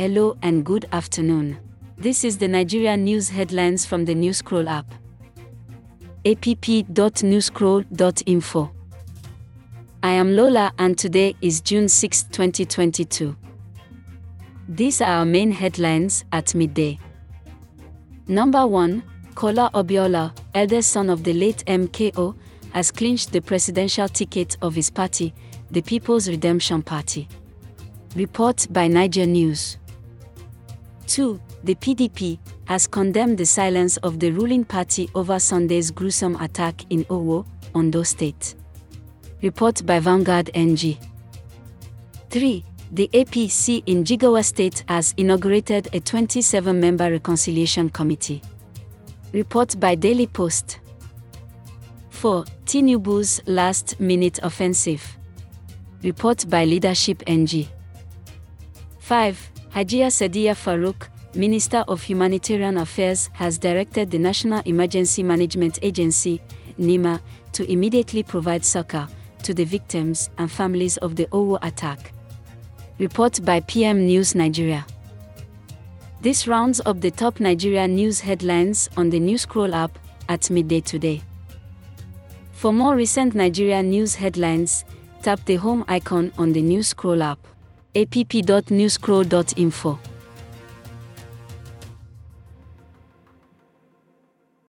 Hello and good afternoon. This is the Nigerian news headlines from the Newscroll app. app.newscroll.info. I am Lola and today is June 6, 2022. These are our main headlines at midday. Number 1 Kola Abiola, eldest son of the late MKO, has clinched the presidential ticket of his party, the People's Redemption Party. Report by Naija News. 2. The PDP has condemned the silence of the ruling party over Sunday's gruesome attack in Owo, Ondo State. Report by Vanguard NG. 3. The APC in Jigawa State has inaugurated a 27 member reconciliation committee. Report by Daily Post. 4. Tinubu's last minute offensive. Report by Leadership NG. 5. Hajiya Sadiya Farouq, Minister of Humanitarian Affairs, has directed the National Emergency Management Agency, NEMA, to immediately provide succor to the victims and families of the Owo attack. Report by PM News Nigeria. This rounds up the top Nigeria news headlines on the News Scroll app at midday today. For more recent Nigeria news headlines, tap the home icon on the News Scroll app. app.newscroll.info.